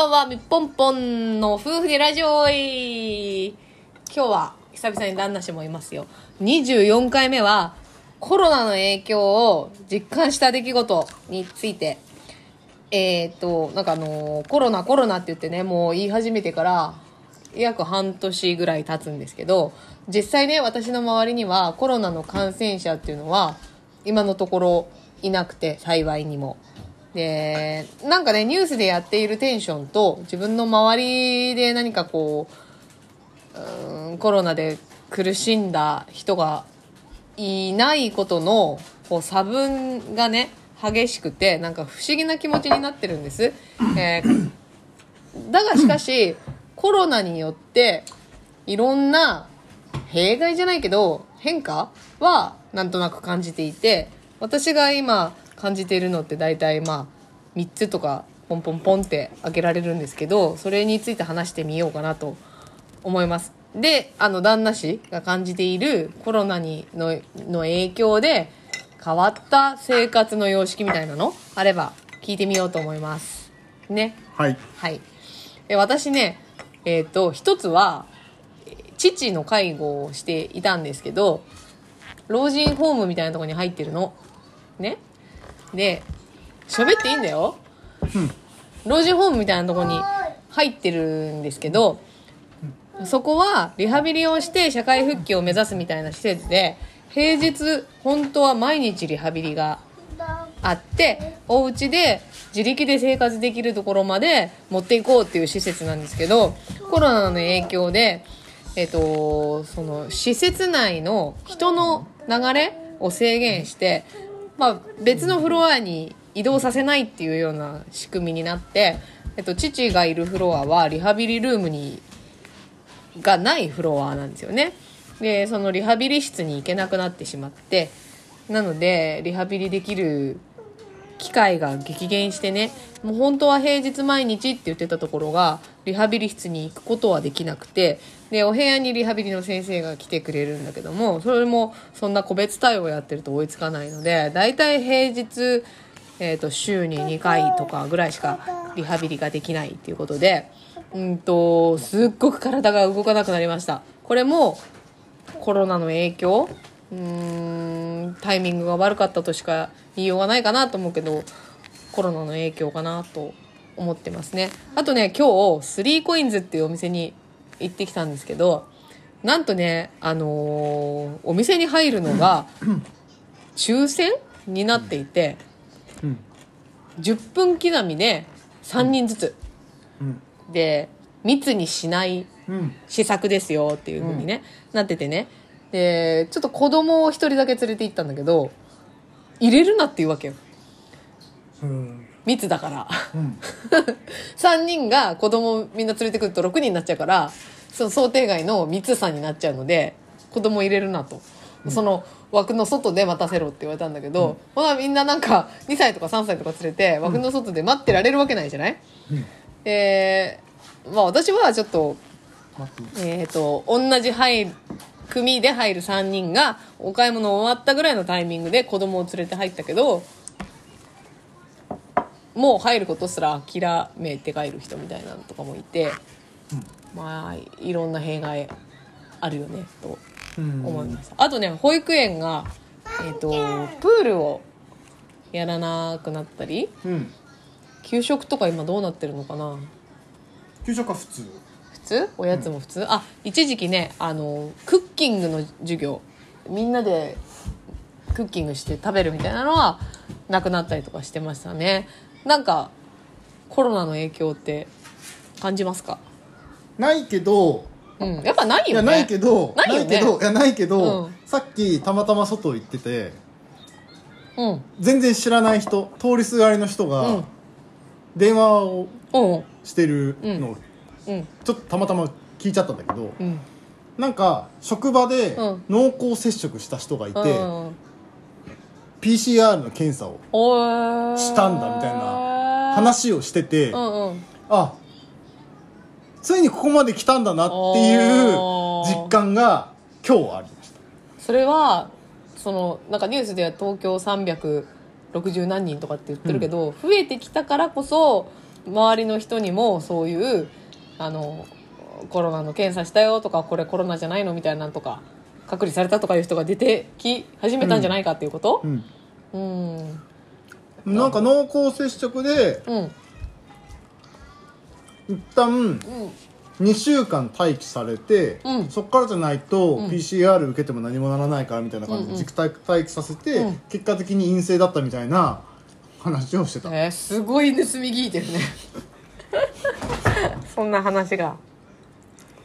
ばんは、みっぽんぽんの夫婦でラジオい今日は久々に旦那氏もいますよ。24回目はコロナの影響を実感した出来事について。えー、っと、なんかあのーコロナコロナって言ってね、もう言い始めてから約半年ぐらい経つんですけど、実際ね、私の周りにはコロナの感染者っていうのは今のところいなくて、幸いにも。で、なんかね、ニュースでやっているテンションと、自分の周りで何かこう、うんコロナで苦しんだ人がいないことの、こう、差分がね、激しくて、なんか不思議な気持ちになってるんです。えーだがしかし、コロナによって、いろんな弊害じゃないけど、変化はなんとなく感じていて、私が今感じているのって大体まあ、3つとかポンポンポンって開けられるんですけど、それについて話してみようかなと思います。で、あの、旦那氏が感じているコロナにのの影響で変わった生活の様式みたいなのあれば聞いてみようと思います。ね。はい。はい。え私ね、えっ、と、一つは、えー父の介護をしていたんですけど、老人ホームみたいなところに入ってるの。ね。で、喋っていいんだよ。うん老人ホームみたいなとこに入ってるんですけど、そこはリハビリをして社会復帰を目指すみたいな施設で、平日、本当は毎日リハビリがあってお家で自力で生活できるところまで持っていこうっていう施設なんですけどコロナの影響で、えっとその施設内の人の流れを制限して、まあ、別のフロアに移動させないっていうような仕組みになって、えっと、父がいるフロアはリハビリルームにがないフロアなんですよね。で、そのリハビリ室に行けなくなってしまって、なので、リハビリできる機会が激減してね、もう本当は平日毎日って言ってたところが、リハビリ室に行くことはできなくて、で、お部屋にリハビリの先生が来てくれるんだけども、それもそんな個別対応やってると追いつかないので、だいたい平日、えっ、と、週に2回とかぐらいしかリハビリができないっていうことで、うんと、すっごく体が動かなくなりました。これも、コロナの影響うーん、タイミングが悪かったとしか言いようがないかなと思うけど、コロナの影響かなと思ってますね。あとね、今日、スリーコインズっていうお店に行ってきたんですけど、なんとね、あのーお店に入るのが、抽選になっていて、うん。10分刻みで3人ずつ。うん。で、密にしないうん。施策ですよっていう風にね、なっててね。で、ちょっと子供を一人だけ連れて行ったんだけど、入れるなって言うわけよ。うん。密だから。うん。3人が子供みんな連れてくると6人になっちゃうから、その想定外の密さになっちゃうので、子供入れるなと。その枠の外で待たせろって言われたんだけど、ほなみんななんか2歳とか3歳とか連れて枠の外で待ってられるわけないじゃない、うん。で、まあ私はちょっと。えっ、と、同じ入る、組で入る3人が、お買い物終わったぐらいのタイミングで子供を連れて入ったけど、もう入ることすら諦めて帰る人みたいなのとかもいて、まあ、いろんな弊害あるよね、とうん。思います。あとね、保育園が、えっ、と、プールをやらなくなったり、うん。給食とか今どうなってるのかな？給食は普通。普通？おやつも普通、あ一時期ねあのクッキングの授業みんなでクッキングして食べるみたいなのはなくなったりとかしてましたねなんかコロナの影響って感じますか？ないけど、うん。やっぱないいや、よねないけど、ないよね。けど、いや、ないけど、うん。さっきたまたま外行ってて、うん。全然知らない人、通りすがりの人うん。が、電話をうん。してるのを、うん。ちょっとたまたま聞いちゃったんだけど、うん。なんか、職場でうん。濃厚接触した人がいて、うん、PCR の検査をしたんだみたいな話をしてて、うんうん。あついにここまで来たんだなっていう実感が今日ありました。それはそのなんかニュースでは東京360何人とかって言ってるけど、増えてきたからこそ周りの人にもそういうあのコロナの検査したよとかこれコロナじゃないのみたいなのとか隔離されたとかいう人が出てき始めたんじゃないかっていうこと？うん。うん。うんなんか濃厚接触でうん。一旦2週間待機されて、うん。そこからじゃないとん。PCR 受けても何もならないからみたいな感じでうんうん。自宅待機させて、うん。結果的に陰性だったみたいな話をしてた、えーすごい盗み聞いてるね。そんな話が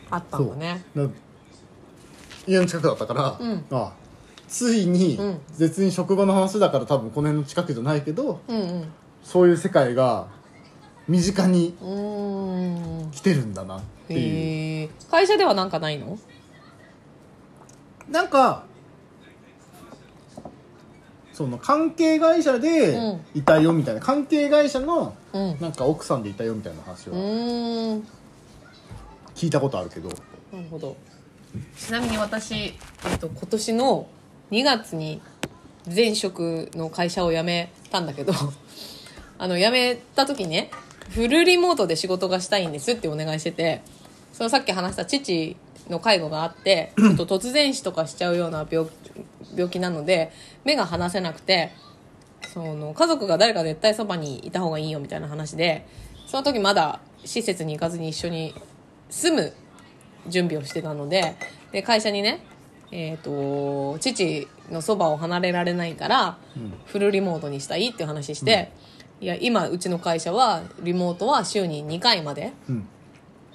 あったんだね。だ家の近くだったから、うん。あついに、うん。別に職場の話だから多分この辺の近くじゃないけどうんうん。そういう世界が身近に来てるんだなっていう、会社ではなんかないの？なんかその関係会社でうん。いたよみたいな、関係会社のうん。うなんか奥さんでいたよみたいな話は聞いたことあるけど、なるほどちなみに私、えっと、今年の2月に前職の会社を辞めたんだけど あの辞めた時ねフルリモートで仕事がしたいんですってお願いしててそのさっき話した父の介護があってちょっと突然死とかしちゃうような病病気なので目が離せなくてその家族が誰か絶対そばにいた方がいいよみたいな話でその時まだ施設に行かずに一緒に住む準備をしてたのでで会社にね、えー、と父のそばを離れられないから、フルリモートにしたいっていう話して、いや今うちの会社はリモートは週に2回まで。うん。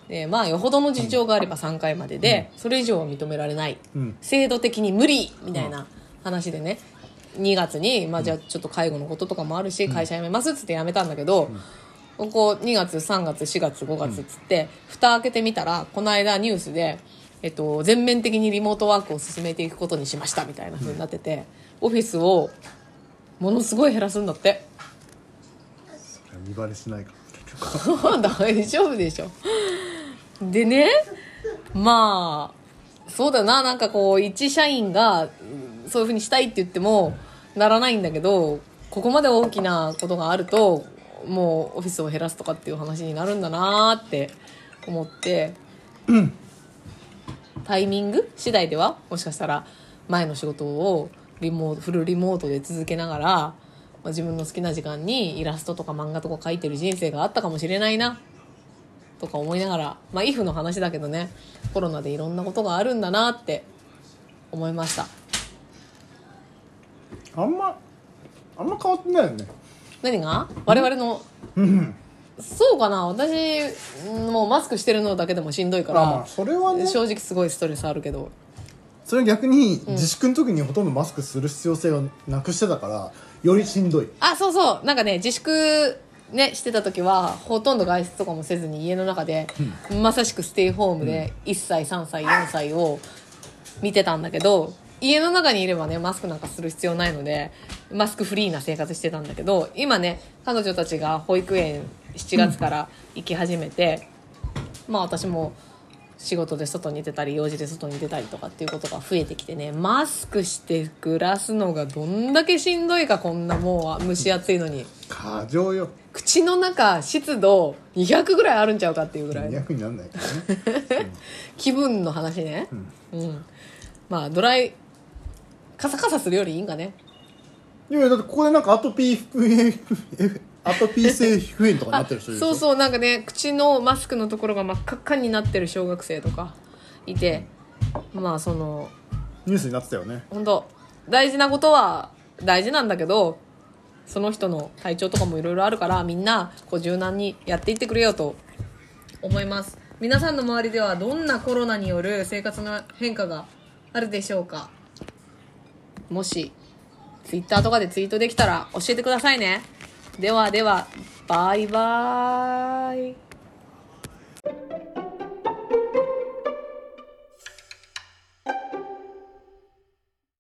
でまあよほどの事情があれば3回までで、それ以上は認められない、うん。制度的に無理みたいな話でね2月に、まあ、じゃあちょっと介護のこととかもあるし会社辞めますっつって辞めたんだけど、ここ2月3月4月5月っつって、蓋開けてみたらこの間ニュースで、えっと、全面的にリモートワークを進めていくことにしましたみたいな風になってて、オフィスをものすごい減らすんだって。見バレしないか。ら 大丈夫でしょ。でねまあそうだよな。なんかこう一社員がうんそういうふうにしたいって言ってもならないんだけどここまで大きなことがあるともうオフィスを減らすとかっていう話になるんだなって思って、タイミング次第ではもしかしたら前の仕事をリモートフルリモートで続けながら、まあ、自分の好きな時間にイラストとか漫画とか描いてる人生があったかもしれないなとか思いながらまあイフの話だけどねコロナでいろんなことがあるんだなって思いました。あんまあんま変わってないよね。何が？我々の？うん。そうかな。私うんもうマスクしてるのだけでもしんどいから、あまあそれはね。正直すごいストレスあるけど。それ逆に自粛の時にほとんどマスクする必要性をなくしてたからよりしんどい。あそうそう。なんかね自粛ねしてた時はほとんど外出とかもせずに家の中で、まさしくステイホームで1歳3歳4歳を見てたんだけど家の中にいればねマスクなんかする必要ないのでマスクフリーな生活してたんだけど今ね彼女たちが保育園7月から行き始めて、まあ私も仕事で外に出たり用事で外に出たりとかっていうことが増えてきてねマスクして暮らすのがどんだけしんどいかこんなもう蒸し暑いのに。過剰よ。口の中湿度200ぐらいあるんちゃうかっていうぐらい。200になんないからね。気分の話ね。うん、まあドライカサカサするよりいいんかね。いやいやだってここでなんかアトピー アトピー性皮膚炎とかになってる人そうそうなんかね口のマスクのところが真っ赤っかになってる小学生とかいてまあそのニュースになってたよね。本当大事なことは大事なんだけどその人の体調とかもいろいろあるからみんなこう柔軟にやっていってくれよと思います。皆さんの周りではどんなコロナによる生活の変化があるでしょうか？もしツイッターとかでツイートできたら教えてくださいね。ではではバイバーイ。